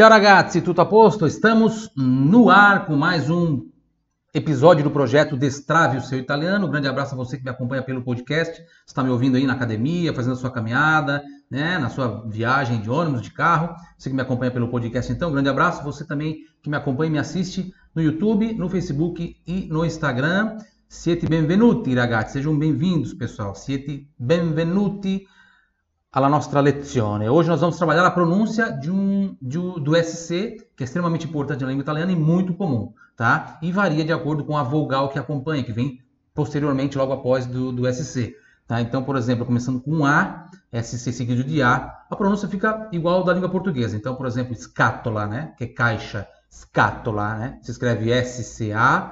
Ciao ragazzi, tutto a posto? Estamos no ar com mais um episódio do projeto Destrave o seu italiano. Um grande abraço a você que me acompanha pelo podcast. está me ouvindo aí na academia, fazendo a sua caminhada, né, na sua viagem de ônibus, de carro. Você que me acompanha pelo podcast, então, um grande abraço. Você também que me acompanha e me assiste no YouTube, no Facebook e no Instagram. Siete benvenuti, ragazzi. Sejam bem-vindos, pessoal. Siete benvenuti alla nostra lezione. Hoje nós vamos trabalhar a pronúncia de um, um, do SC, que é extremamente importante na língua italiana e muito comum, tá? E varia de acordo com a vogal que acompanha, que vem posteriormente, logo após do, do SC. Tá? Então, por exemplo, começando com A, SC seguido de A, a pronúncia fica igual da língua portuguesa. Então, por exemplo, scatola, né? que é caixa, scatola, né? se escreve S-C-A-T-O-L-A,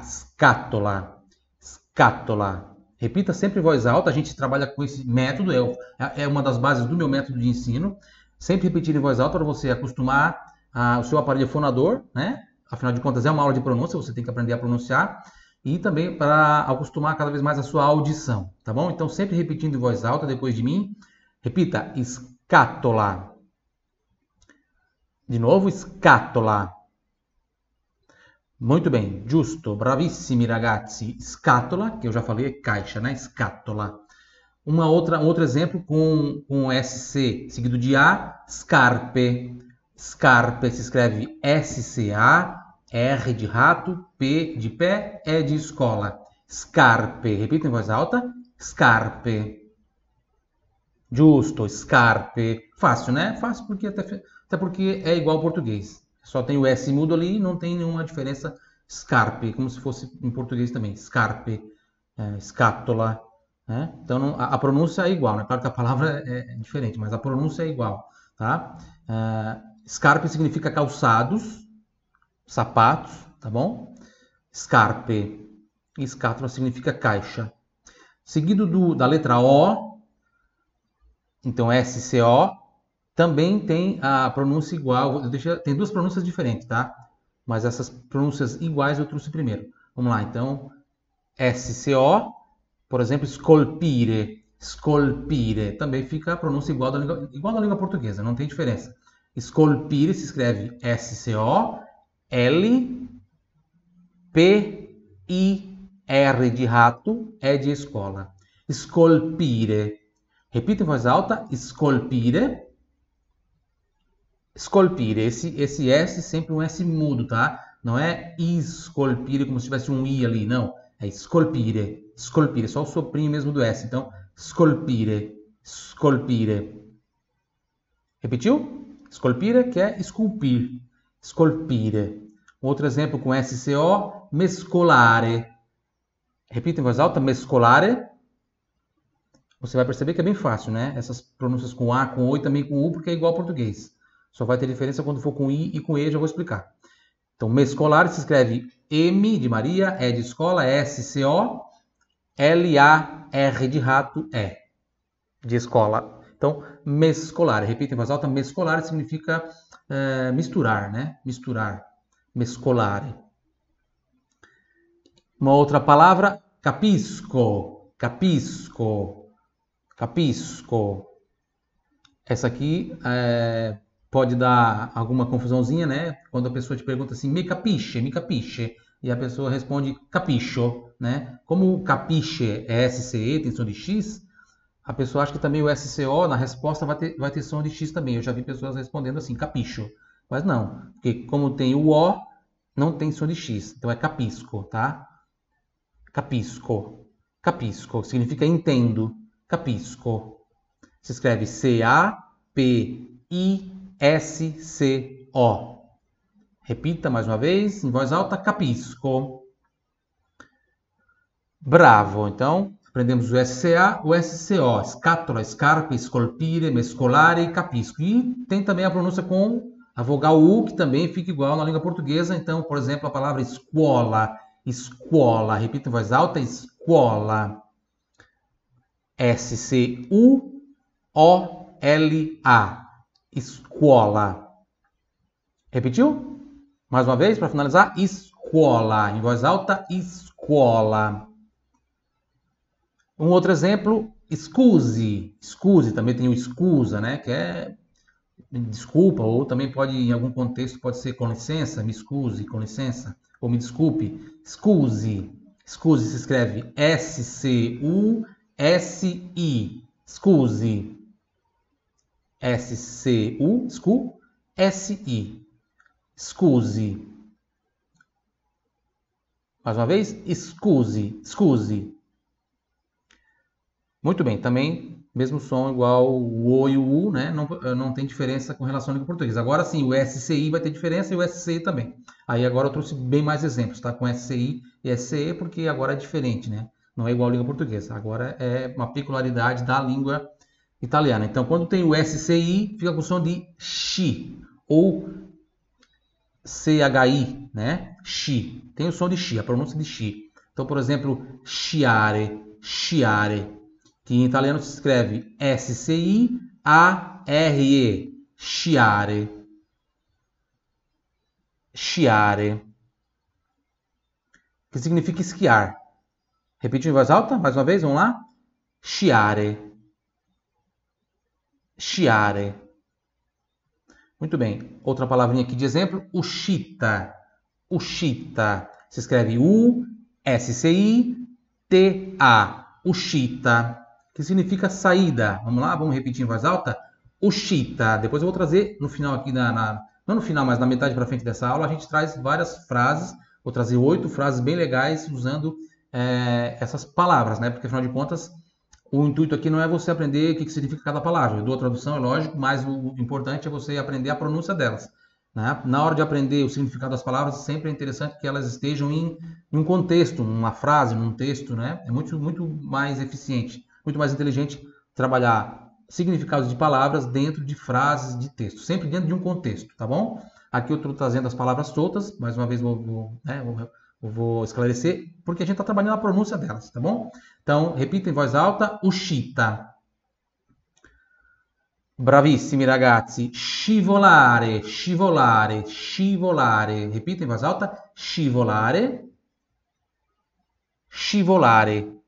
scatola, scatola. Repita sempre em voz alta, a gente trabalha com esse método, é, é uma das bases do meu método de ensino. Sempre repetir em voz alta para você acostumar a, o seu aparelho fonador, né? Afinal de contas, é uma aula de pronúncia, você tem que aprender a pronunciar. E também para acostumar cada vez mais a sua audição, tá bom? Então, sempre repetindo em voz alta depois de mim. Repita, escátola. De novo, escátola. Muito bem, giusto, bravissimi ragazzi. Scatola, que eu já falei, é caixa, né? Scatola. Uma outra, um outro exemplo com, com SC seguido de A, scarpe. Scarpe se escreve S-C-A, R de rato, P de pé, E de escola. Scarpe. Repita em voz alta. Scarpe. Justo, scarpe. Fácil, né? Fácil porque até, até porque é igual ao português. Só tem o S mudo ali e não tem nenhuma diferença. Scarpe, como se fosse em português também. Scarpe, é. Né? Então não, a, a, pronúncia é igual, né? Claro que a palavra é, é diferente, mas a pronúncia é igual. Tá? Uh, scarpe significa calçados, sapatos, tá bom? Scarpe. E scatola significa caixa. Seguido do, da letra O, então SCO, também tem a pronúncia igual. Tem duas pronúncias diferentes, tá? Mas essas pronúncias iguais eu trouxe primeiro. Vamos lá, então. SCO, por exemplo, scolpire. Scolpire. Também fica a pronúncia igual da língua, igual da língua portuguesa, não tem diferença. Scolpire se escreve S-C-O-L-P-I-R de rato, é de escola. Scolpire. Repita em voz alta. Scolpire esculpire. Esse, esse S sempre um S mudo, tá? Não é esculpire como se tivesse um I ali, não. É esculpire, esculpire, só o soprinho mesmo do S. Então, esculpire, esculpire. Repetiu? Esculpire, que é esculpir, esculpire. Outro exemplo com SCO, mescolare. Repita em voz alta, mescolare. Você vai perceber que é bem fácil, né? Essas pronúncias com A, com O e também com U, porque é igual ao português. Só vai ter diferença quando for com I e com E, já vou explicar. Então, mescolar se escreve M de Maria, E de escola, S-C-O, L-A-R de rato, E de escola. Então, mescolar, repita em voz alta, mescolar significa é, misturar, né? Misturar, mescolare. Uma outra palavra, capisco, capisco, capisco. Essa aqui é, pode dar alguma confusãozinha, né? Quando a pessoa te pergunta assim, me capisce, me capisce, e a pessoa responde capiscio, né? Como o capisce é SCE, tem som de X, a pessoa acha que também o SCO na resposta vai ter, vai ter som de X também. Eu já vi pessoas respondendo assim, capiscio. Mas não, porque como tem o O, não tem som de X. Então é capisco, tá? Capisco. Capisco significa entendo. Capisco. Se escreve C-A-P-I S-C-O. Repita mais uma vez, em voz alta, capisco. Bravo. Então, aprendemos o SCA, o SCO. Scatola, scarpe, scolpire, mescolare, capisco. E tem também a pronúncia com a vogal U, que também fica igual na língua portuguesa. Então, por exemplo, a palavra escola. Escola. Repita em voz alta, escola. S-C-U-O-L-A escola. Repetiu? Mais uma vez, para finalizar, escola. Em voz alta, escola. Um outro exemplo, excuse. Excuse, também tem o excusa, né? Que é desculpa, ou também pode, em algum contexto, pode ser com licença, me excuse, com licença, ou me desculpe, excuse. Excuse se escreve S-C-U-S-I. Excuse. S-C-U, scu, S-I. Excuse. Mais uma vez, excuse, excuse. Muito bem, também mesmo som igual o O e o U, né? Não, não tem diferença com relação ao português. Agora sim, o SCI vai ter diferença e o SCI também. Aí agora eu trouxe bem mais exemplos, tá? Com SCI e SCE, porque agora é diferente, né? Não é igual à língua portuguesa. Agora é uma peculiaridade da língua italiana. Então, quando tem o SCI, fica com som de chi ou CHI, né? Chi. Tem o som de chi, a pronúncia de chi. Então, por exemplo, chiare, chiare, que em italiano se escreve S-C-I-A-R-E, chiare. Chiare. Que significa esquiar. Repete em voz alta, mais uma vez, vamos lá? Chiare. Chiare. Muito bem. Outra palavrinha aqui de exemplo, Ushita. Ushita. Se escreve U-S-C-I-T-A. Ushita. Que significa saída. Vamos lá? Vamos repetir em voz alta? Ushita. Depois eu vou trazer no final aqui, na, na não no final, mas na metade para frente dessa aula, a gente traz várias frases. Vou trazer oito frases bem legais usando é, essas palavras, né? Porque afinal de contas, o intuito aqui não é você aprender o que significa cada palavra. Eu dou a tradução, é lógico, mas o importante é você aprender a pronúncia delas. Né? Na hora de aprender o significado das palavras, sempre é interessante que elas estejam em, em um contexto, numa frase, num texto. Né? É muito, muito mais eficiente, muito mais inteligente trabalhar significados de palavras dentro de frases de texto, sempre dentro de um contexto, tá bom? Aqui eu estou trazendo as palavras soltas, mais uma vez vou, vou, né, vou vou esclarecer porque a gente está trabalhando a pronúncia delas, tá bom? Então, repita em voz alta, uscita. Bravissimi ragazzi, scivolare, scivolare, scivolare. Repita em voz alta, scivolare, scivolare.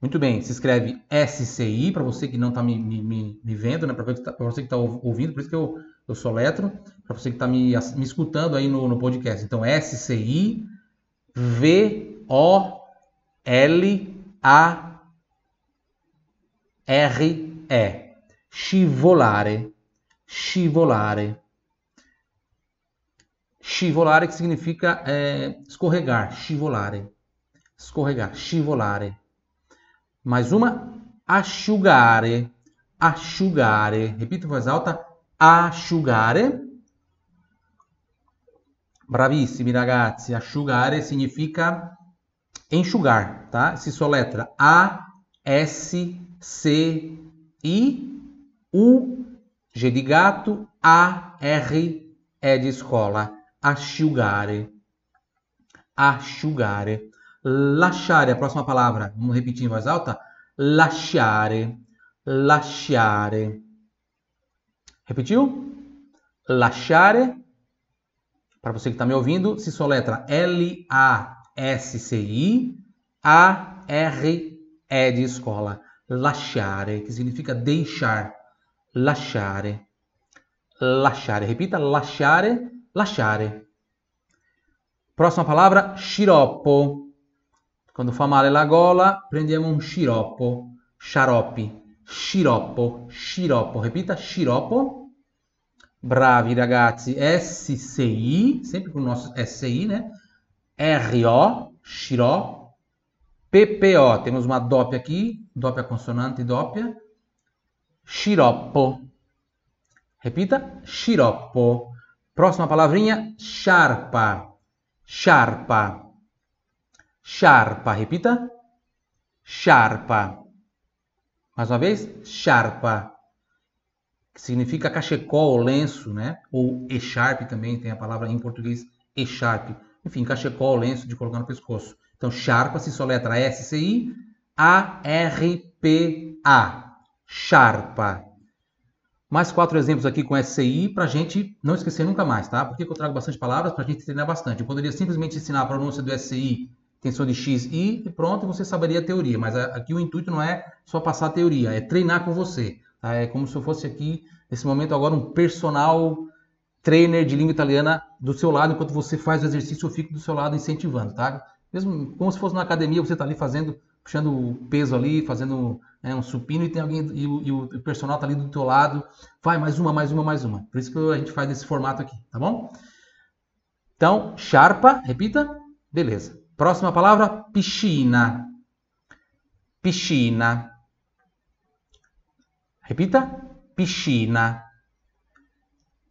Muito bem, se escreve SCI, para você que não está me, me, me, vendo, né? para você que está tá ouvindo, por isso que eu, eu sou letro, para você que está me, me escutando aí no, no podcast. Então, SCI, V O L A R E. Scivolare. Scivolare. Scivolare que significa é, escorregar, scivolare. Escorregar, scivolare. Mais uma, asciugare. Asciugare. Repita em voz alta, asciugare. Bravissimi ragazzi, asciugare significa enxugar, tá? Se soletra A S C I U G de gato, A R E de escola. Asciugare. Asciugare. Lasciare, a próxima palavra. Vamos repetir em voz alta? Lasciare. Lasciare. Repetiu? Lasciare para você que está me ouvindo, se soletra L-A-S-C-I A-R-E de escola. Lasciare, que significa deixar. Lasciare. Lasciare. Repita, lasciare, lasciare. Próxima palavra, sciroppo. Quando fa male la gola, prendiamo un sciroppo. Xarope. Sciroppo. Sciroppo. Repita, sciroppo. Bravi ragazzi, SCI, sempre com o nosso SCI, né? RO, Xiró. PPO, temos uma dópia aqui, dópia consonante, dópia. Xiroppo. Repita, xiroppo. Próxima palavrinha, charpa. Charpa. Charpa, repita. Charpa. Mais uma vez, charpa que significa cachecol, lenço, né? Ou echarpe também, tem a palavra em português echarpe. Enfim, cachecol, lenço de colocar no pescoço. Então, charpa se soletra S-C-I-A-R-P-A. Charpa. Mais quatro exemplos aqui com SCI para a gente não esquecer nunca mais, tá? Por que eu trago bastante palavras? Para a gente treinar bastante. Eu poderia simplesmente ensinar a pronúncia do SCI, tensão de X, I, e pronto, você saberia a teoria. Mas aqui o intuito não é só passar a teoria, é treinar com você. Tá? É como se eu fosse aqui nesse momento agora um personal trainer de língua italiana do seu lado, enquanto você faz o exercício, eu fico do seu lado incentivando, tá? Mesmo como se fosse na academia, você está ali fazendo, puxando o peso ali, fazendo né, um supino e tem alguém e o, e o personal está ali do teu lado, vai mais uma, mais uma, mais uma. Por isso que a gente faz esse formato aqui, tá bom? Então, charpa, repita, beleza. Próxima palavra, piscina. Piscina. Repita, piscina.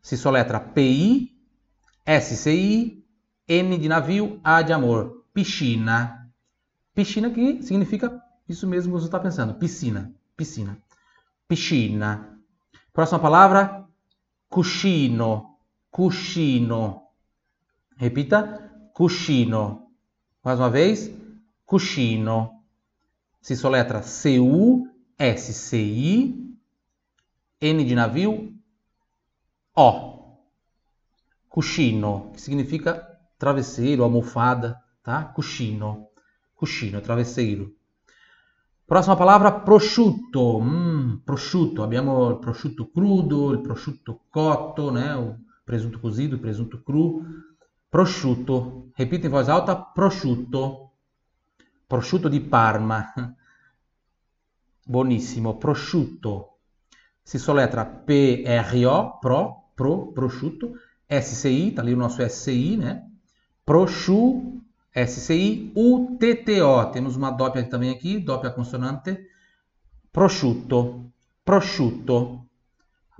Se soletra P-I, S-C-I, N de navio, A de amor. Piscina. Piscina que significa isso mesmo que você está pensando. Piscina. Piscina. Piscina. Próxima palavra, cuscino. Cuscino. Repita, cuscino. Mais uma vez, cuscino. Se soletra C-U-S-C-I, N de navio, O. Cuscino, que significa travesseiro, almofada, tá? Cuscino. Cuscino, travesseiro. Próxima palavra, prosciutto. Hum, prosciutto. Abbiamo il prosciutto crudo, il prosciutto cotto, né? O presunto cozido, o presunto cru. Prosciutto. Repita in voce alta, prosciutto. Prosciutto di Parma. Buonissimo. Prosciutto. Si soletra P-R-O, pro, pro, prosciutto. S-C-I, tá ali o nosso S-C-I, né? Prosciutto. S-C-I-U-T-T-O. Temos uma doppia também aqui, doppia consonante. Prosciutto. Prosciutto.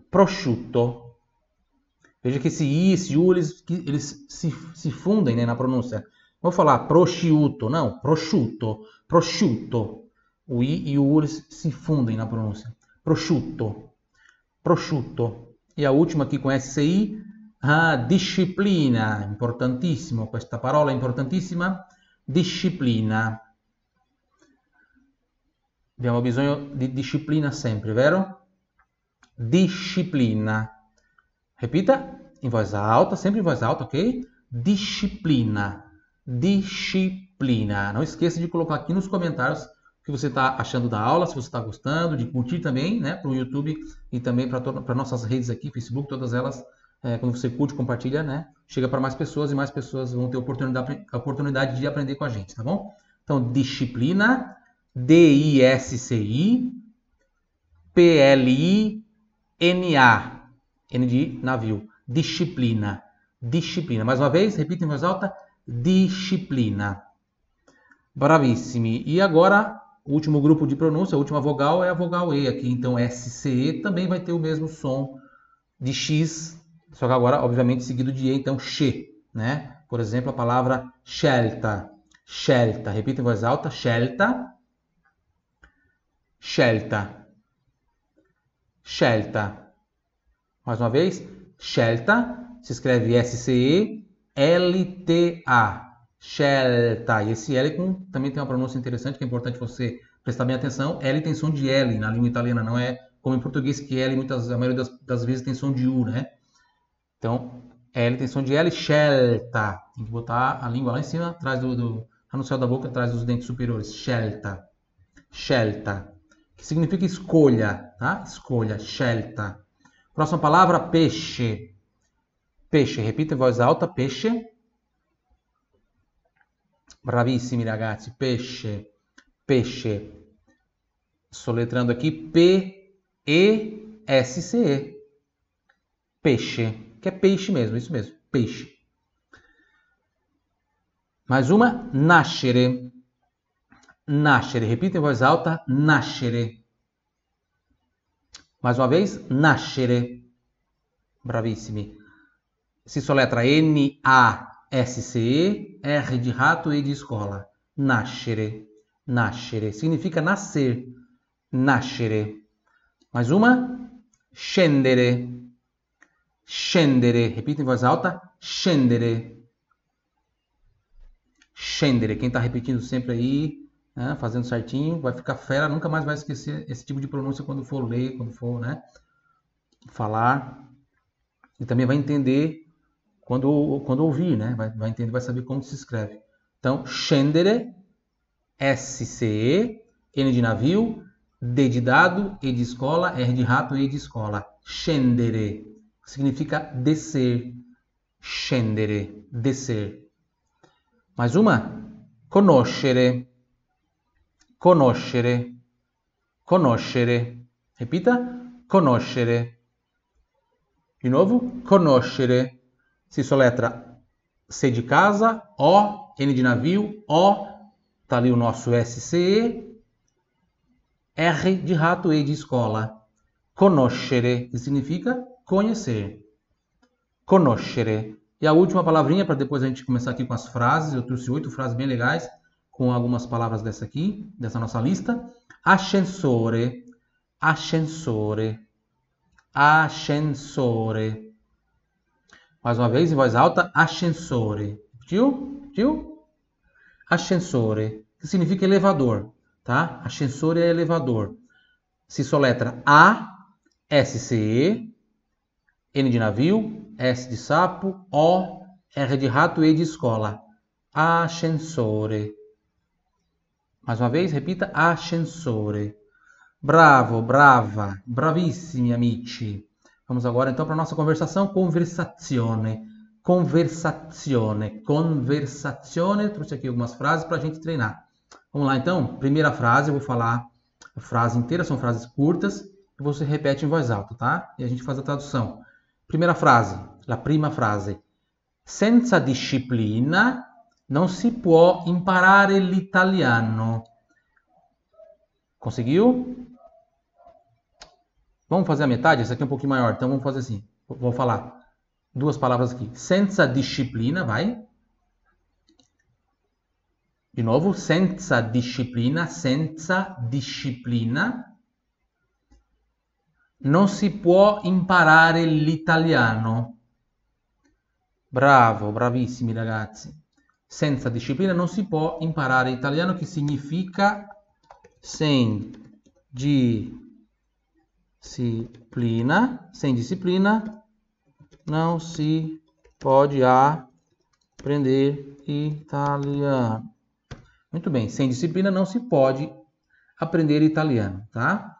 Prosciutto. Veja que esse I, esse U, eles, eles se, se fundem né, na pronúncia. Vou falar prosciutto, não, prosciutto, prosciutto. O I e o U eles se fundem na pronúncia. Prosciutto, prosciutto. E a última aqui com SCI, a disciplina, importantissimo, questa parola importantissima, disciplina. Abbiamo bisogno di disciplina sempre, vero? Disciplina. Repita em voz alta, sempre em voz alta, ok? Disciplina. Disciplina. Não esqueça de colocar aqui nos comentários que você está achando da aula, se você está gostando, de curtir também, né, para o YouTube e também para nossas redes aqui, Facebook, todas elas. É, quando você curte, compartilha, né? Chega para mais pessoas e mais pessoas vão ter oportunidade, oportunidade de aprender com a gente, tá bom? Então, disciplina, D-I-S-C-I, P-L-I-N-A. N de navio. Disciplina. Disciplina. Mais uma vez, repita em voz alta. Disciplina. Bravissimi. E agora, o último grupo de pronúncia, a última vogal é a vogal E aqui. Então, SCE também vai ter o mesmo som de X, só que agora, obviamente, seguido de E, então, X, né? Por exemplo, a palavra scelta. Scelta. Repita em voz alta. Scelta. Scelta. Scelta. Mais uma vez, scelta se escreve S-C-E-L-T-A. Scelta. E esse L com, também tem uma pronúncia interessante que é importante você prestar bem atenção. L tem som de L na língua italiana, não é como em português que L muitas, a maioria das, das vezes tem som de U, né? Então, L tem som de L, scelta. Tem que botar a língua lá em cima, atrás do, do da boca, atrás dos dentes superiores. Scelta. Scelta. Que significa escolha, tá? Escolha, scelta. Próxima palavra, peixe. Peixe, repita em voz alta, peixe. Bravissimi ragazzi, peixe, peixe. Soletrando aqui P-E-S-C-E. Peixe, que é peixe mesmo, isso mesmo, peixe. Mais uma, nascere. Nascere, repita em voz alta, nascere. Mais uma vez, nascere. Bravissimi. Si soletra N-A-S-C-E, R de rato, E de escola. Nascere. Nascere. Significa nascer. Nascere. Mais uma. Scendere. Scendere. Repita em voz alta. Scendere. Scendere. Quem está repetindo sempre aí né, fazendo certinho, vai ficar fera, nunca mais vai esquecer esse tipo de pronúncia quando for ler, quando for né, falar. E também vai entender quando, quando ouvir, né? Vai, vai entender, vai saber como se escreve. Então, scendere, S-C-E, N de navio, D de dado, E de escola, R de rato, E de escola. Scendere significa descer. Scendere, descer. Mais uma? Conoscere. Conoscere. Conoscere. Repita. Conoscere. De novo. Conoscere. Se soletra C de casa, O, N de navio, O, tá ali o nosso SCE, R de rato, E de escola. Conoscere, que significa conhecer. Conoscere. E a última palavrinha, para depois a gente começar aqui com as frases. Eu trouxe oito frases bem legais, com algumas palavras dessa aqui, dessa nossa lista. Ascensore. Ascensore. Ascensore. Mais uma vez, em voz alta. Ascensore. Tio? Tio? Ascensore, que significa elevador tá? Ascensore é elevador. Se soletra A, S, C, E, N de navio, S de sapo, O, R de rato, E de escola. Ascensore. Mais uma vez, repita, ascensore. Bravo, brava, bravissimi amici. Vamos agora então para a nossa conversação, conversazione. Conversazione, conversazione. Trouxe aqui algumas frases para a gente treinar. Vamos lá então? Primeira frase, eu vou falar a frase inteira, são frases curtas, e você repete em voz alta, tá? E a gente faz a tradução. Primeira frase, a prima frase. Senza disciplina non si può imparare l'italiano. Conseguiu? Vamos fazer a metade? Essa aqui é um pouquinho maior, então vamos fazer assim. Vou falar duas palavras aqui. Senza disciplina, vai. Di nuovo, senza disciplina, senza disciplina non si può imparare l'italiano. Bravo, bravissimi ragazzi. Senza disciplina non si può imparare italiano, che significa sem disciplina, sem disciplina não se pode aprender italiano. Muito bem, sem disciplina não se pode aprender italiano, tá?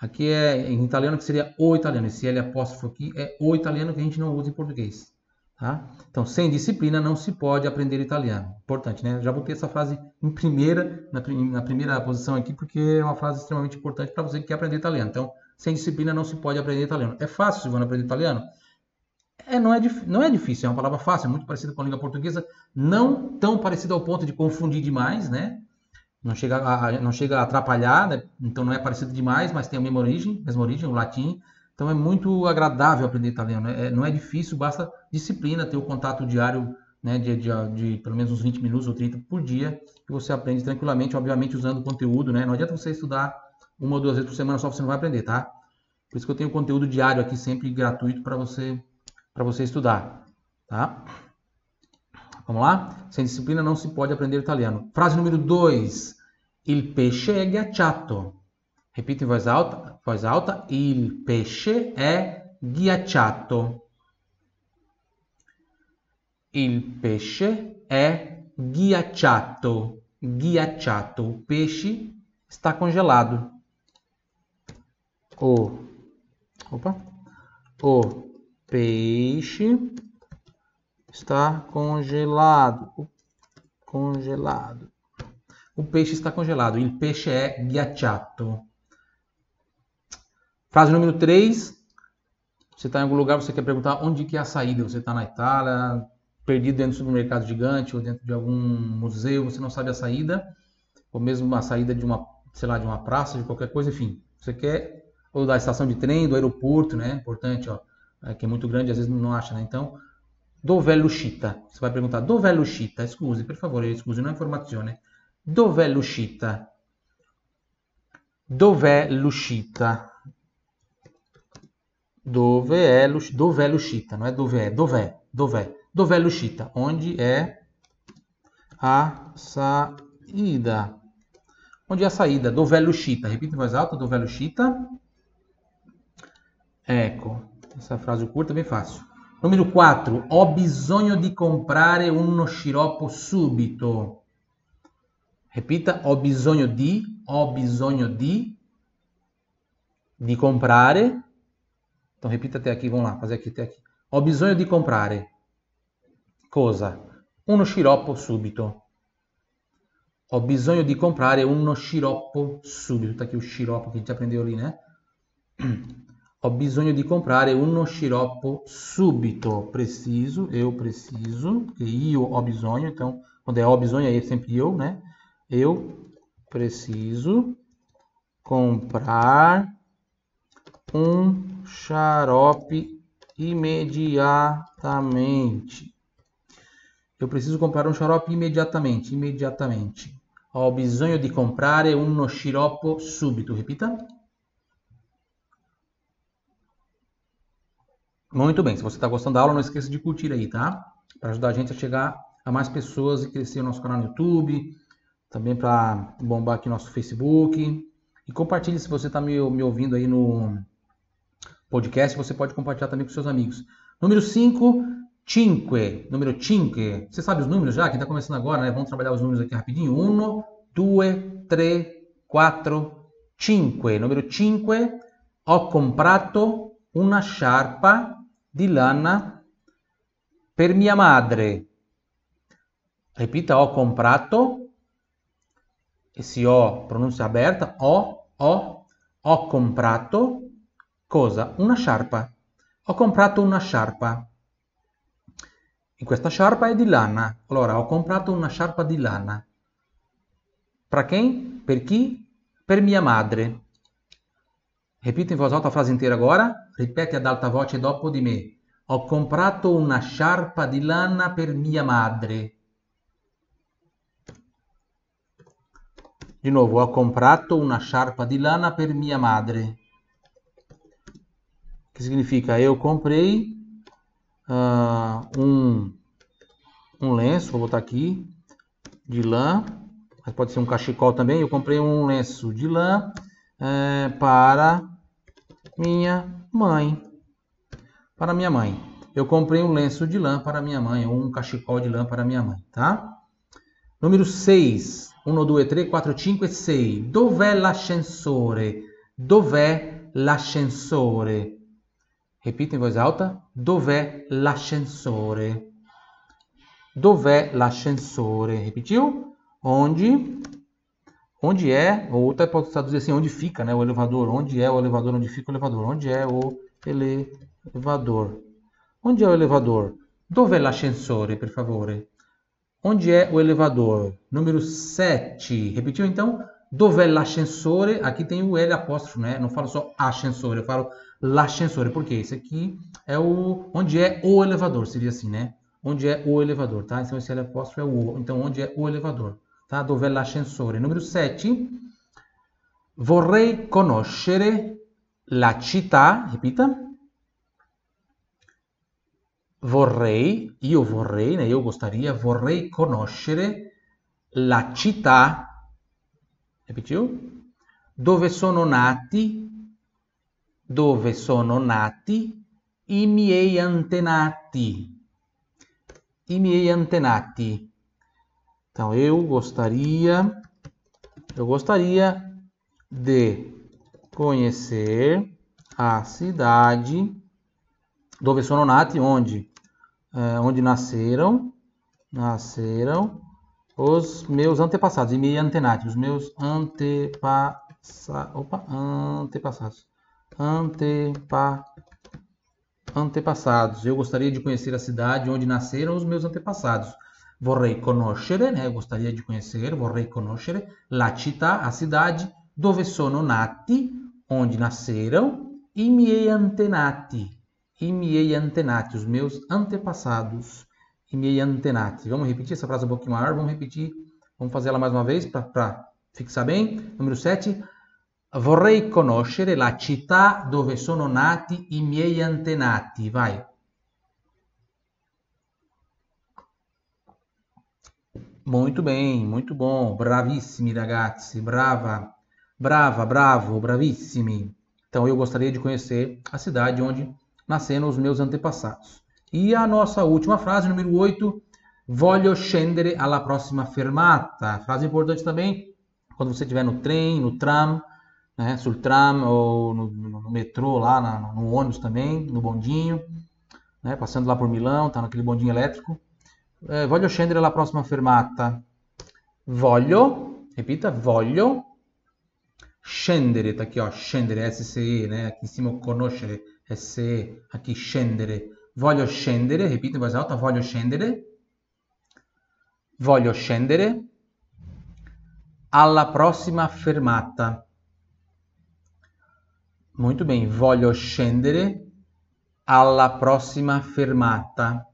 Aqui é em italiano que seria o italiano. Esse L apóstrofo aqui é o italiano que a gente não usa em português, tá? Então, sem disciplina não se pode aprender italiano. Importante, né? Já botei essa frase em primeira, na, na primeira posição aqui, porque é uma frase extremamente importante para você que quer aprender italiano. Então, sem disciplina não se pode aprender italiano. É fácil, Silvana, aprender italiano? É, não, é, não é difícil, é uma palavra fácil, é muito parecida com a língua portuguesa, não tão parecida ao ponto de confundir demais, né? Não chega a, não chega a atrapalhar, né? então não é parecido demais, mas tem a mesma origem, mesma origem, o latim. Então é muito agradável aprender italiano. É, não é difícil, basta disciplina, ter o contato diário né, de, de, de, pelo menos uns 20 minutos ou 30 por dia, que você aprende tranquilamente, obviamente usando o conteúdo, né? Não adianta você estudar uma ou duas vezes por semana só, você não vai aprender, tá? Por isso que eu tenho conteúdo diário aqui sempre gratuito para você para você estudar, tá? Vamos lá? Sem disciplina não se pode aprender italiano. Frase número 2. Il pesce è ghiacciato. Repita em voz alta. Voz alta. Il pesce è ghiacciato. Il pesce è ghiacciato. Ghiacciato. O peixe está congelado. O. Opa. O peixe está congelado. Congelado. O peixe está congelado. Il peixe é ghiacciato. Frase número 3. Você está em algum lugar, você quer perguntar onde que é a saída. Você está na Itália, perdido dentro do supermercado gigante ou dentro de algum museu, você não sabe a saída, ou mesmo a saída de uma, sei lá, de uma praça, de qualquer coisa, enfim. Você quer ou da estação de trem, do aeroporto, né? Importante, ó é, que é muito grande, às vezes não acha, né? Então, dov'è l'uscita? Você vai perguntar, dov'è l'uscita? Scusi, per favore, scusi, una informazione. Dov'è l'uscita? Dov'è l'uscita? Dove l'uscita? Dov'è l'uscita? Não é dov'è, dov'è, dov'è. Dov'è l'uscita? Onde é a saída? Onde é a saída? Dov'è l'uscita? Repita em voz alta, dov'è l'uscita? Ecco, essa frase curta é bem fácil. Número 4. Ho bisogno di comprare uno sciroppo subito. Repita, ho bisogno di, ho bisogno di di comprare. Então repita até aqui, vamos lá, fazer aqui até aqui. Ho bisogno di comprare. Cosa? Uno sciroppo subito. Ho bisogno di comprare uno sciroppo subito. Tá aqui o sciroppo que a gente aprendeu ali, né? Ho bisogno di comprare uno sciroppo subito. Preciso, eu preciso, io ho bisogno, então quando é ho bisogno é sempre eu, né? Eu preciso comprar um xarope imediatamente. Eu preciso comprar um xarope imediatamente, imediatamente. Ho bisogno di comprare uno sciroppo subito. Repita. Muito bem. Se você está gostando da aula, não esqueça de curtir aí, tá? Para ajudar a gente a chegar a mais pessoas e crescer o nosso canal no YouTube, também para bombar aqui nosso Facebook. E compartilhe se você está me, me ouvindo aí no podcast, você pode compartilhar também com seus amigos. Número 5, 5. Número 5. Você sabe os números já? Quem está começando agora, né? Vamos trabalhar os números aqui rapidinho. 1, 2, 3, 4, 5. Número 5. Ho comprato una sciarpa di lana per mia madre. Repita, ho comprato esse O, pronúncia aberta, O, O, ho comprato, cosa? Una sciarpa. Ho comprato una sciarpa. E questa sciarpa è di lana. Allora, ho comprato una sciarpa di lana. Per chi? Per mia madre. Repita in voz alta a frase inteira agora. Ripete ad alta voce dopo di me. Ho comprato una sciarpa di lana per mia madre. Di nuovo, ho comprato una sciarpa di lana per mia madre. Que significa, eu comprei uh, um, um lenço, vou botar aqui, de lã, mas pode ser um cachecol também. Eu comprei um lenço de lã é, para minha mãe. Para minha mãe. Eu comprei um lenço de lã para minha mãe, ou um cachecol de lã para minha mãe, tá? Número 6. 1, 2, 3, 4, 5 e 6. Dov'è l'ascensore? Dov'è l'ascensore? Repita in voce alta. Dov'è l'ascensore? Dov'è l'ascensore? Repetiu? Onde? Onde é? Ou outra pode traduzir assim, onde fica né, o elevador. Onde é o elevador? Onde fica o elevador? Onde é o elevador? Onde é o elevador? Dov'è l'ascensore, per favore? Onde é o elevador? Número 7. Repetiu então? Dov'è l'ascensore? Aqui tem o L apóstrofo, né? Não falo só ascensore, eu falo l'ascensore. Por quê? Esse aqui é o... Onde é o elevador, seria assim, né? Onde é o elevador, tá? Então esse L apóstrofo é o O. Então onde é o elevador, tá? Dov'è l'ascensore? Número 7. Vorrei conoscere la città. Repita vorrei, io vorrei, né, io gostaria, vorrei conoscere la città, repetiu? Dove sono nati, dove sono nati i miei antenati. I miei antenati. Então, eu gostaria, eu gostaria de conhecer a cidade dove sono nati, onde é, onde nasceram, nasceram os meus antepassados, e me antenati, os meus antepassados, opa, antepassados, antepa, antepassados. Eu gostaria de conhecer a cidade onde nasceram os meus antepassados. Vorrei conoscere, né? Gostaria de conhecer, vorrei conoscere la città, a cidade, dove sono nati, onde nasceram, i miei antenati, i miei antenati, os meus antepassados, i miei antenati. Vamos repetir essa frase um pouquinho maior, vamos repetir, vamos fazer ela mais uma vez para fixar bem. Número 7. Vorrei conoscere la città dove sono nati i miei antenati. Vai. Muito bem, muito bom. Bravissimi ragazzi, brava, brava, bravo, bravissimi. Então eu gostaria de conhecer a cidade onde nascendo os meus antepassados. E a nossa última frase, número 8, voglio scendere alla prossima fermata. Frase importante também, quando você estiver no trem, no tram, né? Sul tram ou no, no metrô lá, na, no ônibus também, no bondinho, né? Passando lá por Milão, tá naquele bondinho elétrico. Eh, voglio scendere alla prossima fermata. Voglio, repita, voglio scendere, ó, scendere, S-C-E, né? Aqui em cima conoscere, S-E, aqui scendere. Voglio scendere, in voce alta, voglio scendere. Voglio scendere alla prossima fermata. Muito bem, voglio scendere alla prossima fermata.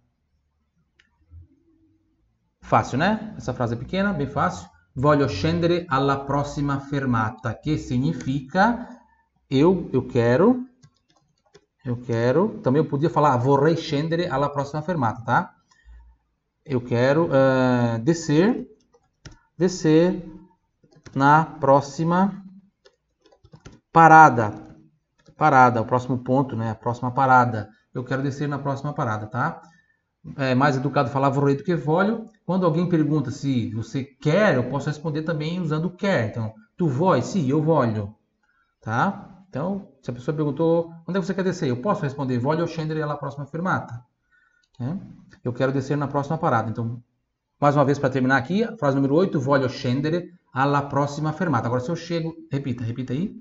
Fácil, né? Essa frase é pequena, bem fácil. Voglio scendere alla prossima fermata, que significa eu, eu quero, eu quero. Também eu podia falar vorrei scendere alla prossima fermata, tá? Eu quero uh, descer, descer na próxima parada. Parada, o próximo ponto, né? A próxima parada. Eu quero descer na próxima parada, tá? É mais educado falar vorrei do que voglio. Quando alguém pergunta se você quer, eu posso responder também usando quer. Então, tu vuoi? Sim, eu voglio. Tá? Então, se a pessoa perguntou, onde é que você quer descer? Eu posso responder, voglio scendere alla próxima fermata. É? Eu quero descer na próxima parada. Então, mais uma vez para terminar aqui, a frase número 8, voglio scendere alla próxima fermata. Agora, se eu chego, repita, repita aí.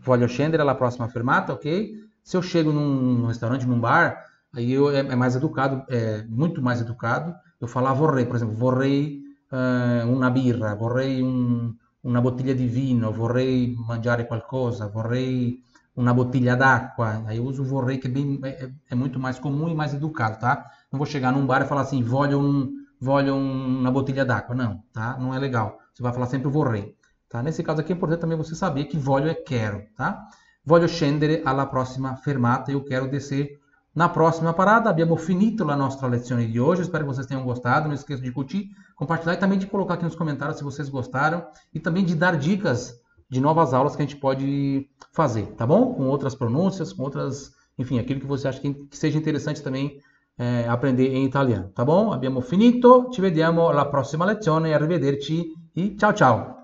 Voglio scendere alla próxima fermata, ok? Se eu chego num restaurante, num bar, Aí eu, é, é, mais educado, é muito mais educado. Eu falar vorrei, por exemplo, vorrei uh, uma birra, vorrei um, uma bottiglia di vino, vorrei mangiare qualcosa, vorrei uma bottiglia d'acqua. Aí eu uso vorrei, que é, bem, é, é, muito mais comum e mais educado, tá? Não vou chegar num bar e falar assim, voglio, um, voglio uma bottiglia d'acqua. Não, tá? Não é legal. Você vai falar sempre vorrei. Tá? Nesse caso aqui é importante também você saber que voglio é quero, tá? Voglio scendere alla prossima fermata, eu quero descer na próxima parada, abbiamo finito a nossa lezione de hoje. Espero que vocês tenham gostado. Não esqueça de curtir, compartilhar e também de colocar aqui nos comentários se vocês gostaram e também de dar dicas de novas aulas que a gente pode fazer, tá bom? Com outras pronúncias, com outras, enfim, aquilo que você acha que, que seja interessante também é, aprender em italiano, tá bom? Abbiamo finito, ci vediamo alla prossima lezione, arrivederci e tchau, tchau.